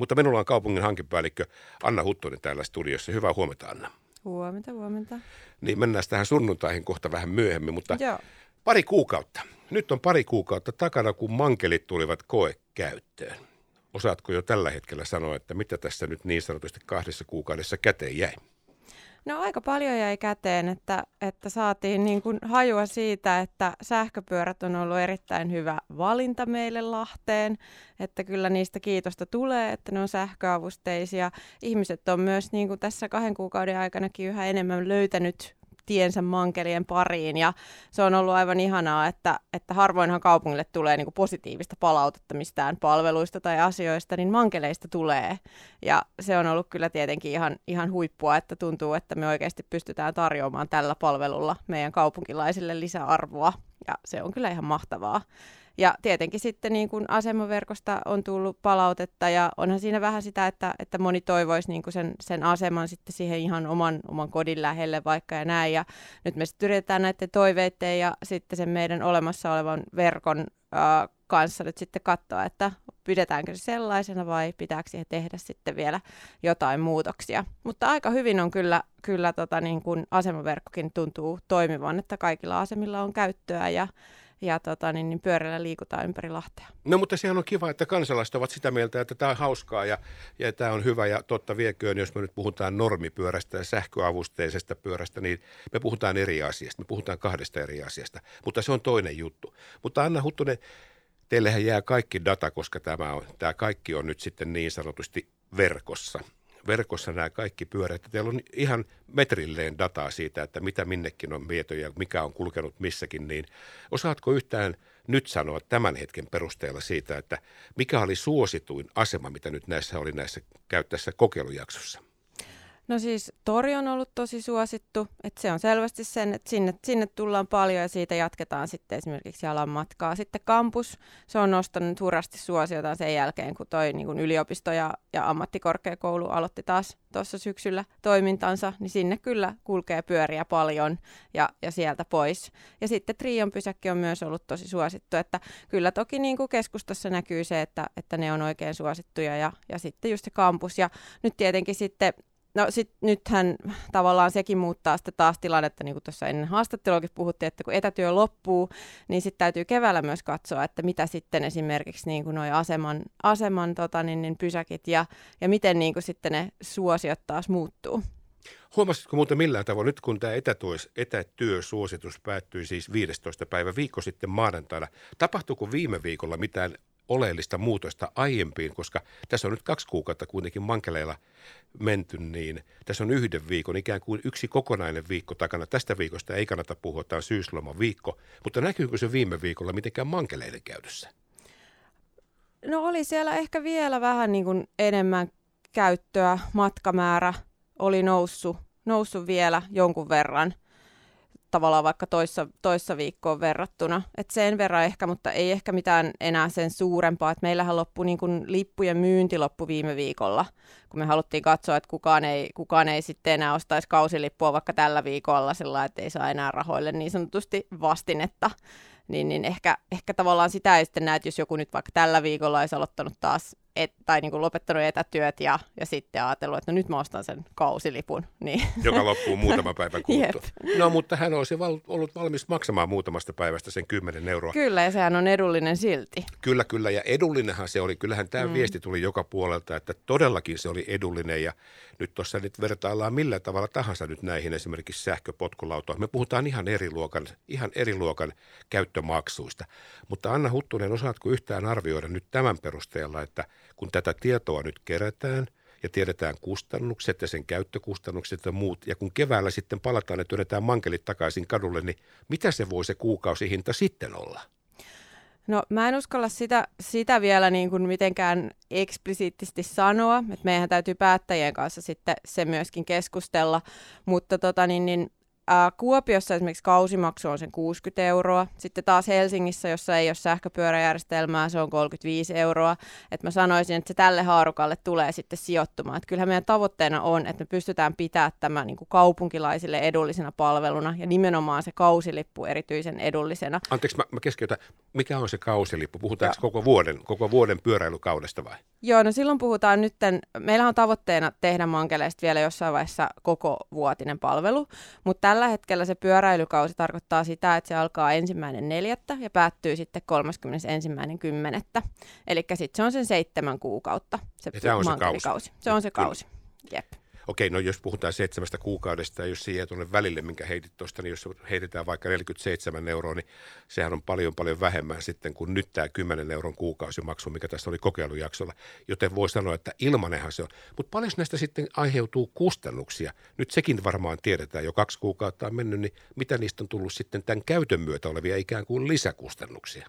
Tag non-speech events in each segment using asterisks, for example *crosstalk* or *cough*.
Mutta minulla on kaupungin hankepäällikkö Anna Huttonen täällä studiossa. Hyvää huomenta Anna. Huomenta, huomenta. Niin mennään tähän sunnuntaihin kohta vähän myöhemmin, mutta Joo. pari kuukautta. Nyt on pari kuukautta takana, kun mankelit tulivat koekäyttöön. Osaatko jo tällä hetkellä sanoa, että mitä tässä nyt niin sanotusti kahdessa kuukaudessa käteen jäi? No aika paljon jäi käteen, että, että saatiin niin kuin hajua siitä, että sähköpyörät on ollut erittäin hyvä valinta meille Lahteen, että kyllä niistä kiitosta tulee, että ne on sähköavusteisia. Ihmiset on myös niin kuin tässä kahden kuukauden aikanakin yhä enemmän löytänyt tiensä mankelien pariin. Ja se on ollut aivan ihanaa, että, että harvoinhan kaupungille tulee niin kuin positiivista palautetta mistään palveluista tai asioista, niin mankeleista tulee. Ja se on ollut kyllä tietenkin ihan, ihan huippua, että tuntuu, että me oikeasti pystytään tarjoamaan tällä palvelulla meidän kaupunkilaisille lisäarvoa. Ja se on kyllä ihan mahtavaa. Ja tietenkin sitten niin kuin asemaverkosta on tullut palautetta ja onhan siinä vähän sitä, että, että moni toivoisi niin kuin sen, sen aseman sitten siihen ihan oman, oman kodin lähelle vaikka ja näin. Ja nyt me sitten yritetään näiden toiveiden ja sitten sen meidän olemassa olevan verkon äh, kanssa nyt sitten katsoa, että pidetäänkö se sellaisena vai pitääkö siihen tehdä sitten vielä jotain muutoksia. Mutta aika hyvin on kyllä, kyllä tota niin kuin asemaverkkokin tuntuu toimivan, että kaikilla asemilla on käyttöä ja ja tota, niin, niin pyörällä liikutaan ympäri Lahtea. No mutta sehän on kiva, että kansalaiset ovat sitä mieltä, että tämä on hauskaa ja, ja tämä on hyvä ja totta vieköön, jos me nyt puhutaan normipyörästä ja sähköavusteisesta pyörästä, niin me puhutaan eri asiasta, me puhutaan kahdesta eri asiasta, mutta se on toinen juttu. Mutta Anna Huttunen, teillehän jää kaikki data, koska tämä, on, tämä kaikki on nyt sitten niin sanotusti verkossa verkossa nämä kaikki pyörät. Teillä on ihan metrilleen dataa siitä, että mitä minnekin on viety ja mikä on kulkenut missäkin, niin osaatko yhtään nyt sanoa tämän hetken perusteella siitä, että mikä oli suosituin asema, mitä nyt näissä oli näissä käyttäessä kokeilujaksossa? No siis tori on ollut tosi suosittu, että se on selvästi sen, että sinne, sinne tullaan paljon ja siitä jatketaan sitten esimerkiksi jalan matkaa. Sitten kampus, se on nostanut hurrasti suosiotaan sen jälkeen, kun toi niin kun yliopisto ja, ja ammattikorkeakoulu aloitti taas tuossa syksyllä toimintansa, niin sinne kyllä kulkee pyöriä paljon ja, ja sieltä pois. Ja sitten Trion pysäkki on myös ollut tosi suosittu, että kyllä toki niin kuin keskustassa näkyy se, että, että ne on oikein suosittuja ja, ja sitten just se kampus. Ja nyt tietenkin sitten No sit nythän tavallaan sekin muuttaa sitten taas tilannetta, niin kuin tuossa ennen haastatteluakin puhuttiin, että kun etätyö loppuu, niin sitten täytyy keväällä myös katsoa, että mitä sitten esimerkiksi niin kuin noi aseman, aseman tota, niin, niin pysäkit ja, ja miten niin kuin sitten ne suosiot taas muuttuu. Huomasitko muuten millään tavoin, nyt kun tämä etätyösuositus päättyi siis 15. päivä viikko sitten maanantaina, tapahtuuko viime viikolla mitään oleellista muutosta aiempiin, koska tässä on nyt kaksi kuukautta kuitenkin mankeleilla menty, niin tässä on yhden viikon, ikään kuin yksi kokonainen viikko takana. Tästä viikosta ei kannata puhua, tämä on syysloman viikko, mutta näkyykö se viime viikolla mitenkään mankeleiden käytössä? No oli siellä ehkä vielä vähän niin kuin enemmän käyttöä, matkamäärä oli noussut, noussut vielä jonkun verran – tavallaan vaikka toissa, toissa viikkoon verrattuna. Et sen verran ehkä, mutta ei ehkä mitään enää sen suurempaa. Et meillähän loppui niin kun lippujen myynti loppu viime viikolla, kun me haluttiin katsoa, että kukaan ei, kukaan ei sitten enää ostaisi kausilippua vaikka tällä viikolla sillä että ei saa enää rahoille niin sanotusti vastinetta. Niin, niin ehkä, ehkä tavallaan sitä ei sitten näe, että jos joku nyt vaikka tällä viikolla olisi aloittanut taas et, tai niin kuin lopettanut etätyöt ja, ja sitten ajatellut, että no nyt mä ostan sen kausilipun. Niin. Joka loppuu muutama päivä *laughs* kuluttua. No mutta hän olisi val- ollut valmis maksamaan muutamasta päivästä sen 10 euroa. Kyllä ja sehän on edullinen silti. Kyllä, kyllä ja edullinenhan se oli. Kyllähän tämä mm. viesti tuli joka puolelta, että todellakin se oli edullinen ja nyt tuossa nyt vertaillaan millä tavalla tahansa nyt näihin esimerkiksi sähköpotkulautoihin. Me puhutaan ihan eri luokan, ihan eri luokan käyttömaksuista. Mutta Anna Huttunen, osaatko yhtään arvioida nyt tämän perusteella, että – kun tätä tietoa nyt kerätään ja tiedetään kustannukset ja sen käyttökustannukset ja muut, ja kun keväällä sitten palataan ja työnnetään mankelit takaisin kadulle, niin mitä se voi se kuukausihinta sitten olla? No mä en uskalla sitä, sitä vielä niin kuin mitenkään eksplisiittisesti sanoa, että meidän täytyy päättäjien kanssa sitten se myöskin keskustella, mutta tota niin, niin Ää, Kuopiossa esimerkiksi kausimaksu on sen 60 euroa. Sitten taas Helsingissä, jossa ei ole sähköpyöräjärjestelmää, se on 35 euroa. Et mä sanoisin, että se tälle haarukalle tulee sitten sijoittumaan. Et kyllähän meidän tavoitteena on, että me pystytään pitämään tämä niin kuin kaupunkilaisille edullisena palveluna ja nimenomaan se kausilippu erityisen edullisena. Anteeksi, mä, mä keskeytän. Mikä on se kausilippu? Puhutaanko koko vuoden, koko vuoden pyöräilykaudesta vai? Joo, no silloin puhutaan nyt, meillä on tavoitteena tehdä mankeleista vielä jossain vaiheessa koko vuotinen palvelu, mutta tällä hetkellä se pyöräilykausi tarkoittaa sitä, että se alkaa ensimmäinen neljättä ja päättyy sitten 31.10. Eli sitten se on sen seitsemän kuukautta se, ja on se kausi. Se on se kausi, jep. Okei, no jos puhutaan seitsemästä kuukaudesta ja jos siihen tuonne välille, minkä heitit tuosta, niin jos heitetään vaikka 47 euroa, niin sehän on paljon paljon vähemmän sitten kuin nyt tämä 10 euron kuukausimaksu, mikä tässä oli kokeilujaksolla. Joten voi sanoa, että ilmanenhan se on. Mutta paljon näistä sitten aiheutuu kustannuksia? Nyt sekin varmaan tiedetään, jo kaksi kuukautta on mennyt, niin mitä niistä on tullut sitten tämän käytön myötä olevia ikään kuin lisäkustannuksia?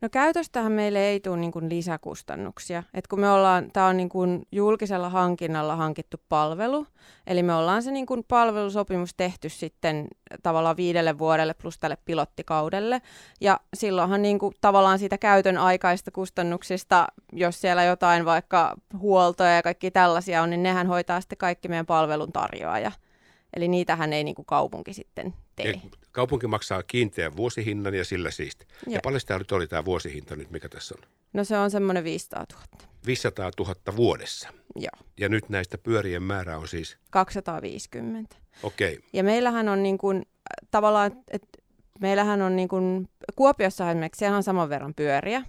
No käytöstähän meille ei tule niin kuin lisäkustannuksia. Et kun me ollaan, tämä on niin kuin julkisella hankinnalla hankittu palvelu, eli me ollaan se niin kuin palvelusopimus tehty sitten tavallaan viidelle vuodelle plus tälle pilottikaudelle. Ja silloinhan niin kuin tavallaan siitä käytön aikaista kustannuksista, jos siellä jotain vaikka huoltoja ja kaikki tällaisia on, niin nehän hoitaa sitten kaikki meidän palvelun tarjoaja. Eli niitähän ei niin kuin kaupunki sitten tee. Kaupunki maksaa kiinteän vuosihinnan ja sillä siisti. Ja, ja paljon tämä nyt oli tämä vuosihinta nyt, mikä tässä on? No se on semmoinen 500 000. 500 000 vuodessa? Joo. Ja nyt näistä pyörien määrä on siis? 250. Okei. Okay. Ja meillähän on niin kuin, äh, tavallaan, että meillähän on niin kuin, Kuopiossa esimerkiksi siellä on saman verran pyöriä,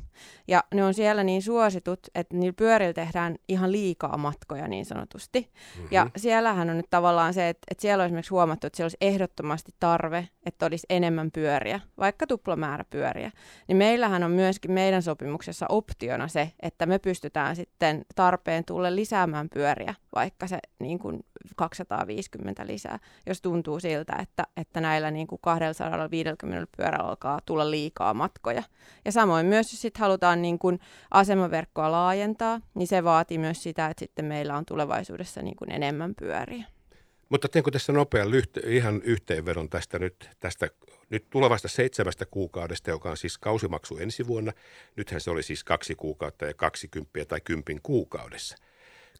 ja ne on siellä niin suositut, että niillä pyörillä tehdään ihan liikaa matkoja niin sanotusti. Mm-hmm. Ja siellähän on nyt tavallaan se, että, että siellä on esimerkiksi huomattu, että siellä olisi ehdottomasti tarve, että olisi enemmän pyöriä, vaikka tuplamäärä pyöriä. Niin meillähän on myöskin meidän sopimuksessa optiona se, että me pystytään sitten tarpeen tulle lisäämään pyöriä, vaikka se niin kuin 250 lisää, jos tuntuu siltä, että, että näillä niin kuin 250 pyörällä alkaa tulla liikaa matkoja. Ja samoin myös, jos sitten halutaan niin kuin asemaverkkoa laajentaa, niin se vaatii myös sitä, että sitten meillä on tulevaisuudessa niin kuin enemmän pyöriä. Mutta teenkö tässä nopean lyhte, ihan yhteenvedon tästä nyt, tästä nyt tulevasta seitsemästä kuukaudesta, joka on siis kausimaksu ensi vuonna. Nythän se oli siis kaksi kuukautta ja kaksi kymppiä tai kympin kuukaudessa.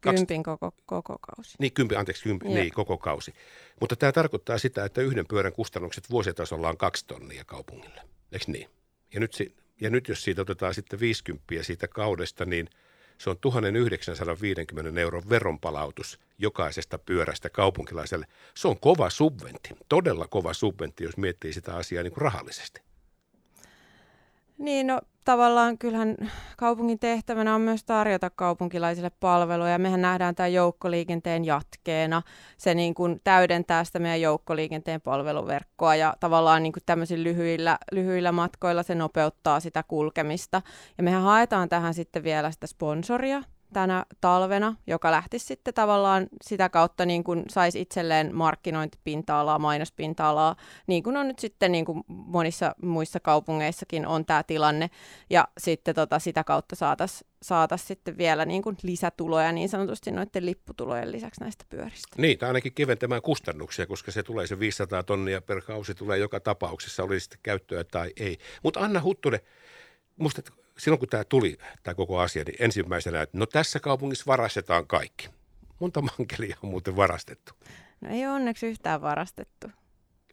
Kympin koko, koko kausi. Niin, kympi, anteeksi, kympi, niin, koko kausi. Mutta tämä tarkoittaa sitä, että yhden pyörän kustannukset vuositasolla on kaksi tonnia kaupungille. Eikö niin? Ja nyt, ja nyt jos siitä otetaan sitten 50 siitä kaudesta, niin se on 1950 euron veronpalautus jokaisesta pyörästä kaupunkilaiselle. Se on kova subventti, todella kova subventti, jos miettii sitä asiaa niin kuin rahallisesti. Niin, no tavallaan kyllähän kaupungin tehtävänä on myös tarjota kaupunkilaisille palveluja. Mehän nähdään tämä joukkoliikenteen jatkeena. Se niin kuin täydentää sitä meidän joukkoliikenteen palveluverkkoa ja tavallaan niin kuin tämmöisillä lyhyillä, lyhyillä matkoilla se nopeuttaa sitä kulkemista. Ja mehän haetaan tähän sitten vielä sitä sponsoria, tänä talvena, joka lähtisi sitten tavallaan sitä kautta niin kuin saisi itselleen markkinointipinta-alaa, mainospinta-alaa, niin kuin on nyt sitten niin kuin monissa muissa kaupungeissakin on tämä tilanne, ja sitten tota, sitä kautta saataisiin saatais sitten vielä niin kuin lisätuloja niin sanotusti noiden lipputulojen lisäksi näistä pyöristä. Niin, tai ainakin kiventämään kustannuksia, koska se tulee se 500 tonnia per kausi tulee joka tapauksessa, oli sitten käyttöä tai ei. Mutta Anna Huttunen, musta silloin kun tämä tuli, tämä koko asia, niin ensimmäisenä, että no tässä kaupungissa varastetaan kaikki. Monta mankelia on muuten varastettu? No ei onneksi yhtään varastettu.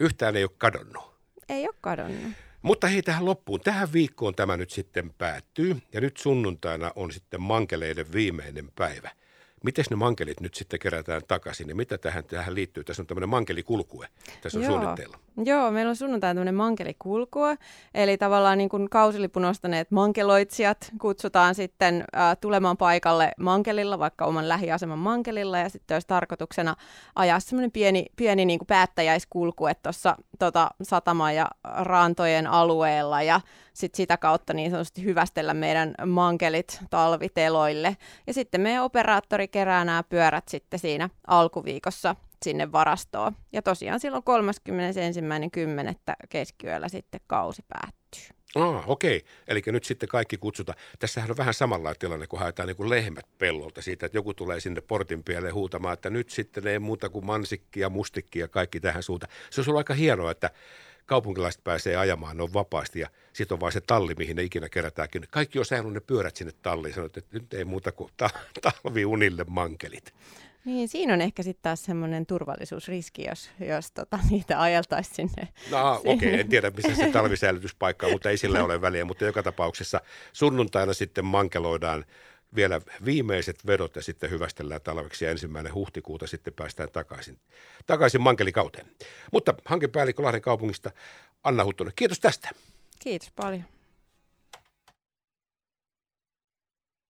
Yhtään ei ole kadonnut? Ei ole kadonnut. Mutta hei tähän loppuun. Tähän viikkoon tämä nyt sitten päättyy ja nyt sunnuntaina on sitten mankeleiden viimeinen päivä – Miten ne mankelit nyt sitten kerätään takaisin ja mitä tähän, tähän liittyy? Tässä on tämmöinen mankelikulkue, tässä on Joo. suunnitteilla. Joo, meillä on sunnuntai tämmöinen mankelikulkue, eli tavallaan niin kuin kausilipun ostaneet mankeloitsijat kutsutaan sitten äh, tulemaan paikalle mankelilla, vaikka oman lähiaseman mankelilla, ja sitten olisi tarkoituksena ajaa semmoinen pieni, pieni niin kuin päättäjäiskulkue tuossa tota, satama- ja rantojen alueella, ja sit sitä kautta niin sanotusti hyvästellä meidän mankelit talviteloille. Ja sitten meidän operaattori kerää nämä pyörät sitten siinä alkuviikossa sinne varastoon. Ja tosiaan silloin 31.10. keskiyöllä sitten kausi päättyy. Ah, okei. Okay. Eli nyt sitten kaikki kutsutaan. Tässähän on vähän samanlainen tilanne, kun haetaan niin kuin lehmät pellolta siitä, että joku tulee sinne portin pieleen huutamaan, että nyt sitten ei muuta kuin mansikki ja mustikki ja kaikki tähän suuntaan. Se olisi ollut aika hienoa, että kaupunkilaiset pääsee ajamaan, ne on vapaasti ja sitten on vain se talli, mihin ne ikinä kerätäänkin. Kaikki on säilynyt ne pyörät sinne talliin, sanot, että nyt ei muuta kuin ta- *laughs* talviunille mankelit. Niin, siinä on ehkä sitten taas semmoinen turvallisuusriski, jos, jos tota, niitä ajeltaisiin sinne. No *laughs* okei, okay. en tiedä missä se talvisäilytyspaikka on, mutta ei sillä ole väliä. Mutta joka tapauksessa sunnuntaina sitten mankeloidaan vielä viimeiset vedot ja sitten hyvästellään talveksi ja ensimmäinen huhtikuuta sitten päästään takaisin, takaisin mankelikauteen. Mutta hankepäällikkö Lahden kaupungista Anna Huttunen, kiitos tästä. Kiitos paljon.